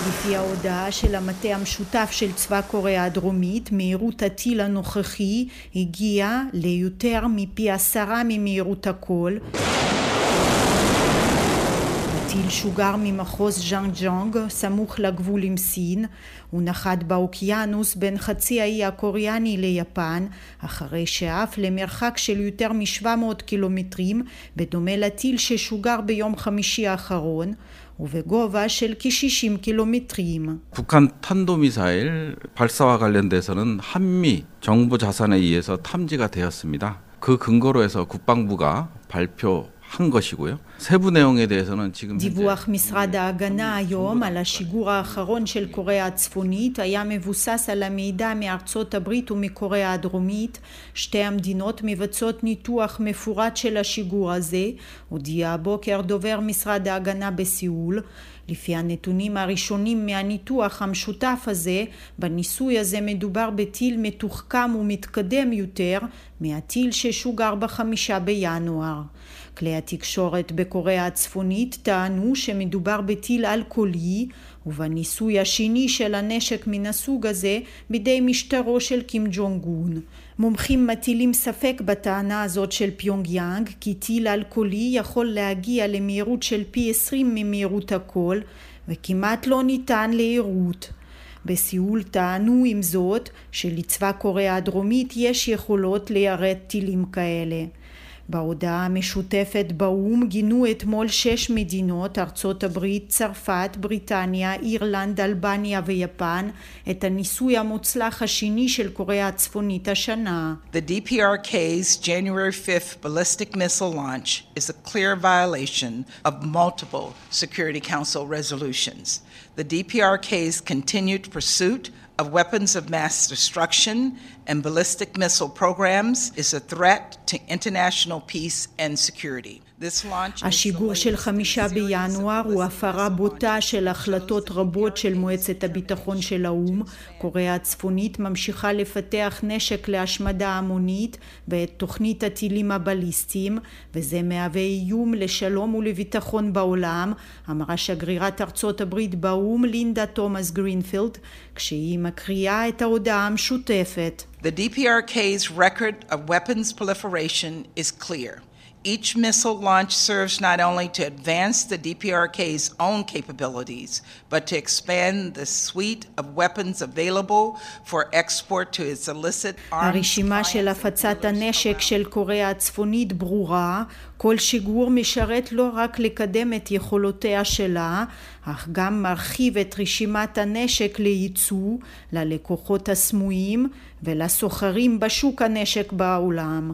לפי ההודעה של המטה המשותף של צבא קוריאה הדרומית, מהירות הטיל הנוכחי הגיעה ליותר מפי עשרה ממהירות הקול. הטיל שוגר ממחוז ז'אנג ג'ונג סמוך לגבול עם סין, הוא נחת באוקיינוס בין חצי האי הקוריאני ליפן, אחרי שעף למרחק של יותר מ-700 קילומטרים, בדומה לטיל ששוגר ביום חמישי האחרון, ובגובה של כ-60 קילומטרים. 북한 탄도미사일 발사와 관련돼서는 한미 정부 자산에 의해서 탐지가 되었습니다. 그 근거로 해서 국방부가 발표 한 것이고요. 세부 내용에 대해서는 지금 דיווח משרד ההגנה היום על השיגור האחרון של קוריאה הצפונית היה מבוסס על המידע מארצות הברית ומקוריאה הדרומית. שתי המדינות מבצעות ניתוח מפורט של השיגור הזה, הודיע הבוקר דובר משרד ההגנה בסיול. לפי הנתונים הראשונים מהניתוח המשותף הזה, בניסוי הזה מדובר בטיל מתוחכם ומתקדם יותר מהטיל ששוגר בחמישה בינואר. כלי התקשורת בקוריאה הצפונית טענו שמדובר בטיל אלכוהולי ובניסוי השני של הנשק מן הסוג הזה בידי משטרו של קים ג'ונג און. מומחים מטילים ספק בטענה הזאת של פיונג יאנג כי טיל היפרקולי יכול להגיע למהירות של פי עשרים ממהירות הקול וכמעט לא ניתן ליירוט. בסיול טענו עם זאת שלצבא קוריאה הדרומית יש יכולות ליירט טילים כאלה. בהודעה המשותפת באו"ם גינו אתמול שש מדינות, ארצות הברית, צרפת, בריטניה, אירלנד, אלבניה ויפן, את הניסוי המוצלח השני של קוריאה הצפונית השנה. The DPRK's January 5th ballistic missile launch is a clear violation of multiple Security Council resolutions. The DPRK's continued pursuit of weapons of mass destruction and ballistic missile programs is a threat to international peace and security. השיגור של חמישה בינואר הוא הפרה בוטה של החלטות רבות של מועצת הביטחון של האו"ם. קוריאה הצפונית ממשיכה לפתח נשק להשמדה המונית ואת תוכנית הטילים הבליסטיים, וזה מהווה איום לשלום ולביטחון בעולם, אמרה שגרירת ארצות הברית באו"ם לינדה תומאס גרינפילד, כשהיא מקריאה את ההודעה המשותפת. The DPRK's record of weapons proliferation is clear. Each missile launch serves not only to advance the DPRK's own capabilities, but to expand the suite of weapons available for export to its illicit arms. הרשימה של הפצת הנשק של קוריאה הצפונית ברורה. כל שיגור משרת לא רק לקדם את יכולותיה שלה, אך גם מרחיב את רשימת הנשק לייצוא, ללקוחות הסמויים ולסוחרים בשוק הנשק בעולם.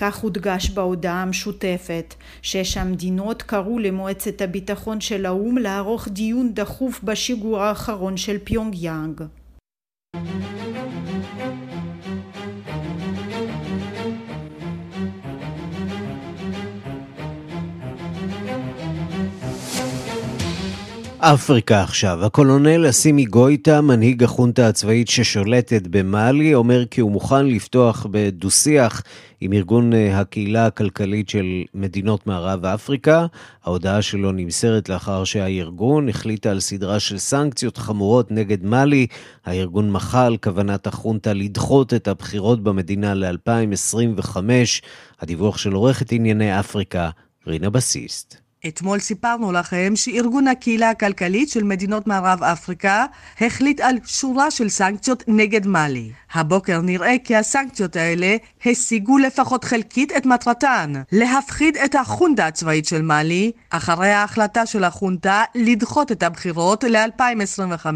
כך הודגש בהודעה המשותפת. שש המדינות קראו למועצת הביטחון של האו"ם לערוך דיון דחוף בשיגור האחרון של פיונג אפריקה עכשיו. הקולונל אסימי גויטה, מנהיג החונטה הצבאית ששולטת במאלי, אומר כי הוא מוכן לפתוח בדו-שיח עם ארגון אה, הקהילה הכלכלית של מדינות מערב אפריקה. ההודעה שלו נמסרת לאחר שהארגון החליטה על סדרה של סנקציות חמורות נגד מאלי. הארגון מחה על כוונת החונטה לדחות את הבחירות במדינה ל-2025. הדיווח של עורכת ענייני אפריקה, רינה בסיסט. אתמול סיפרנו לכם שארגון הקהילה הכלכלית של מדינות מערב אפריקה החליט על שורה של סנקציות נגד מאלי. הבוקר נראה כי הסנקציות האלה השיגו לפחות חלקית את מטרתן, להפחיד את החונטה הצבאית של מאלי, אחרי ההחלטה של החונטה לדחות את הבחירות ל-2025.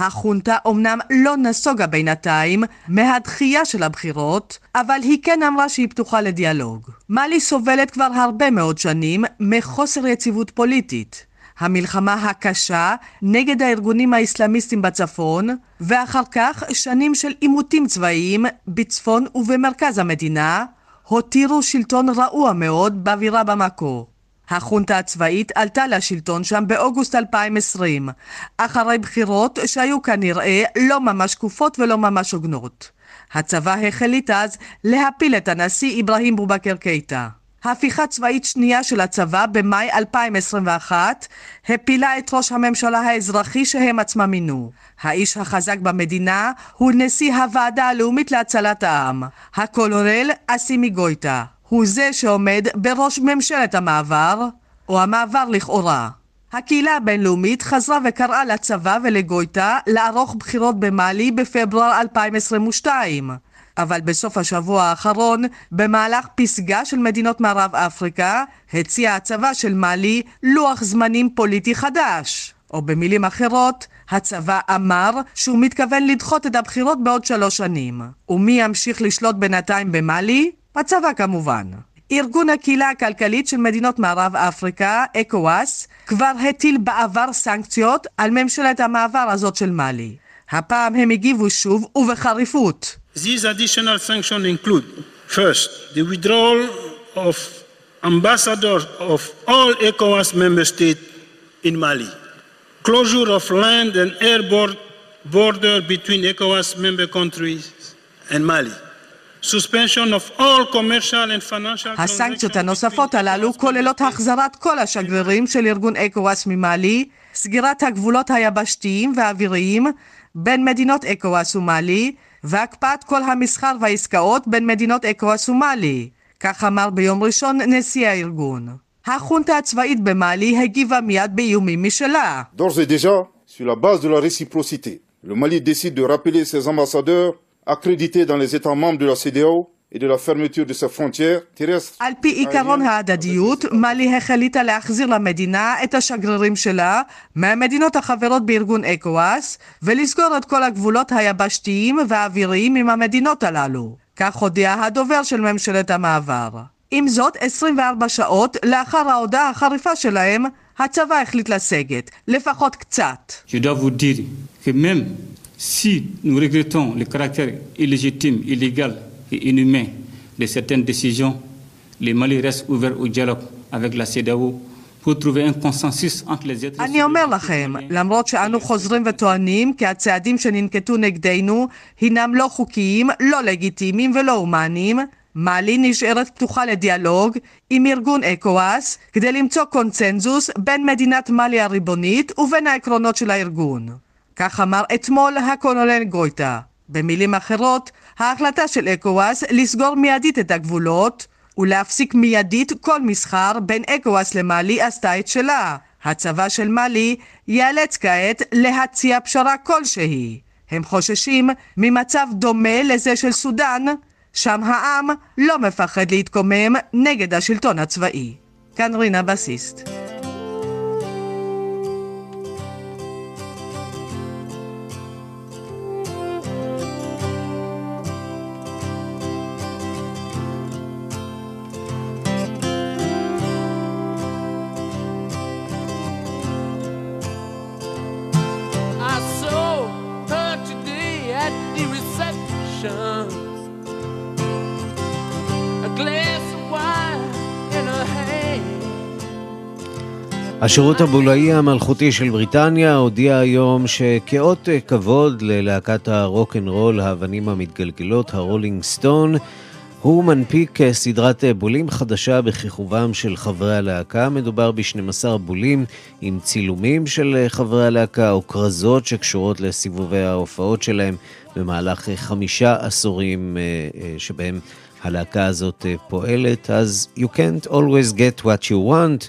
החונטה אומנם לא נסוגה בינתיים מהדחייה של הבחירות, אבל היא כן אמרה שהיא פתוחה לדיאלוג. מאלי סובלת כבר הרבה מאוד שנים מחוסר יציבות פוליטית. המלחמה הקשה נגד הארגונים האסלאמיסטים בצפון, ואחר כך שנים של עימותים צבאיים בצפון ובמרכז המדינה, הותירו שלטון רעוע מאוד באווירה במקור. החונטה הצבאית עלתה לשלטון שם באוגוסט 2020, אחרי בחירות שהיו כנראה לא ממש שקופות ולא ממש הוגנות. הצבא החליט אז להפיל את הנשיא אברהים בובקר קייטה. הפיכה צבאית שנייה של הצבא במאי 2021 הפילה את ראש הממשלה האזרחי שהם עצמם מינו. האיש החזק במדינה הוא נשיא הוועדה הלאומית להצלת העם, הקולונל אסימי גויטה. הוא זה שעומד בראש ממשלת המעבר, או המעבר לכאורה. הקהילה הבינלאומית חזרה וקראה לצבא ולגויטה לערוך בחירות במאלי בפברואר 2022. אבל בסוף השבוע האחרון, במהלך פסגה של מדינות מערב אפריקה, הציע הצבא של מאלי לוח זמנים פוליטי חדש. או במילים אחרות, הצבא אמר שהוא מתכוון לדחות את הבחירות בעוד שלוש שנים. ומי ימשיך לשלוט בינתיים במאלי? בצבא כמובן. ארגון הקהילה הכלכלית של מדינות מערב אפריקה, אקוואס, כבר הטיל בעבר סנקציות על ממשלת המעבר הזאת של מאלי. הפעם הם הגיבו שוב ובחריפות. Border between ECOWAS member countries and Mali. הסנקציות הנוספות הללו כוללות החזרת כל השגרירים של ארגון אקוואס ממאלי, סגירת הגבולות היבשתיים והאוויריים בין מדינות אקוואס ומאלי, והקפאת כל המסחר והעסקאות בין מדינות אקוואס ומאלי. כך אמר ביום ראשון נשיא הארגון. החונטה הצבאית במאלי הגיבה מיד באיומים משלה. Base de la réciprocité, le Mali décide de rappeler ses ambassadeurs accrédité dans les États membres de la CDAO et de la fermeture de ses frontières terrestres. על פי עיקרון ההדדיות, מאלי החליטה להחזיר למדינה את השגרירים שלה מהמדינות החברות בארגון אקוואס ולסגור את כל הגבולות היבשתיים והאוויריים עם המדינות הללו. כך הודיע הדובר של ממשלת המעבר. עם זאת, 24 שעות לאחר ההודעה החריפה שלהם, הצבא החליט לסגת, לפחות קצת. Si nous regrettons le caractère illégitime, illégal et inhumain de certaines décisions, le Mali reste ouvert au dialogue avec la CEDAO אני אומר לכם, למרות שאנו חוזרים וטוענים כי הצעדים שננקטו נגדנו הינם לא חוקיים, לא לגיטימיים ולא הומניים, מאלי נשארת פתוחה לדיאלוג עם ארגון אקואס כדי למצוא קונצנזוס בין מדינת מאלי הריבונית ובין העקרונות של הארגון. כך אמר אתמול הקולונל גויטה. במילים אחרות, ההחלטה של אקואס לסגור מיידית את הגבולות ולהפסיק מיידית כל מסחר בין אקואס למאלי עשתה את שלה. הצבא של מאלי ייאלץ כעת להציע פשרה כלשהי. הם חוששים ממצב דומה לזה של סודאן, שם העם לא מפחד להתקומם נגד השלטון הצבאי. כאן רינה בסיסט. השירות הבולאי המלכותי של בריטניה הודיע היום שכאות כבוד ללהקת הרוק אנד רול, האבנים המתגלגלות, הרולינג סטון, הוא מנפיק סדרת בולים חדשה בכיכובם של חברי הלהקה. מדובר ב-12 בולים עם צילומים של חברי הלהקה או כרזות שקשורות לסיבובי ההופעות שלהם במהלך חמישה עשורים אה, אה, שבהם הלהקה הזאת אה, פועלת. אז you can't always get what you want.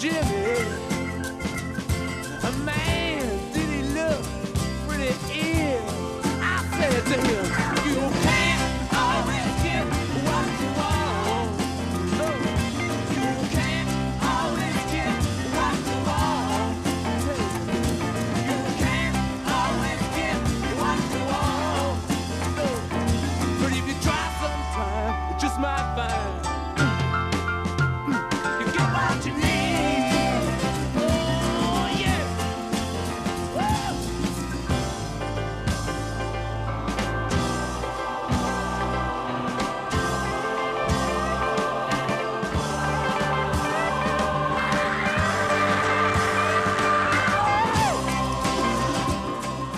Jimmy. Man, did he look pretty ill? I said to him, you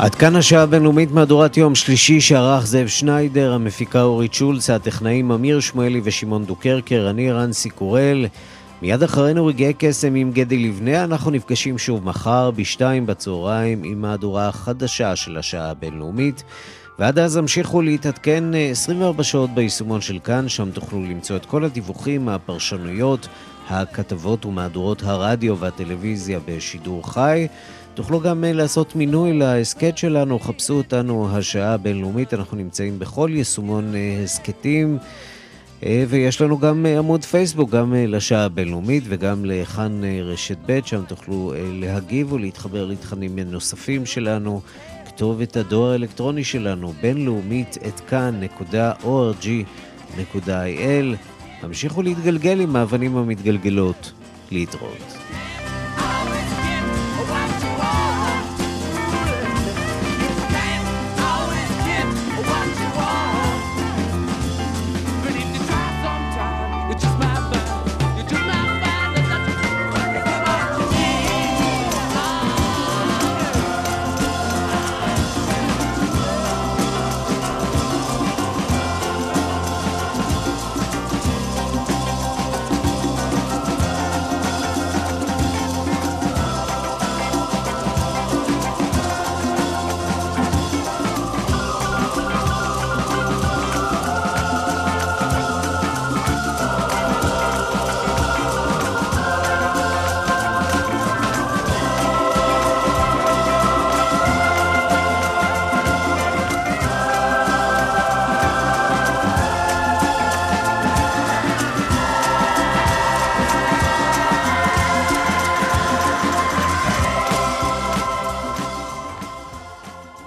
עד כאן השעה הבינלאומית מהדורת יום שלישי שערך זאב שניידר, המפיקה אורית שולץ, הטכנאים אמיר שמואלי ושמעון דוקרקר, אני רנסי קורל. מיד אחרינו רגעי קסם עם גדי לבנה, אנחנו נפגשים שוב מחר בשתיים בצהריים עם מהדורה החדשה של השעה הבינלאומית. ועד אז המשיכו להתעדכן 24 שעות ביישומון של כאן, שם תוכלו למצוא את כל הדיווחים, הפרשנויות, הכתבות ומהדורות הרדיו והטלוויזיה בשידור חי. תוכלו גם אה, לעשות מינוי להסכת שלנו, חפשו אותנו השעה הבינלאומית, אנחנו נמצאים בכל יישומון אה, הסכתים. אה, ויש לנו גם עמוד פייסבוק, גם לשעה הבינלאומית וגם לכאן רשת ב', שם תוכלו להגיב ולהתחבר לתכנים נוספים שלנו. כתובת הדואר האלקטרוני שלנו, בינלאומית, את כאן.org.il. המשיכו להתגלגל עם האבנים המתגלגלות. להתראות.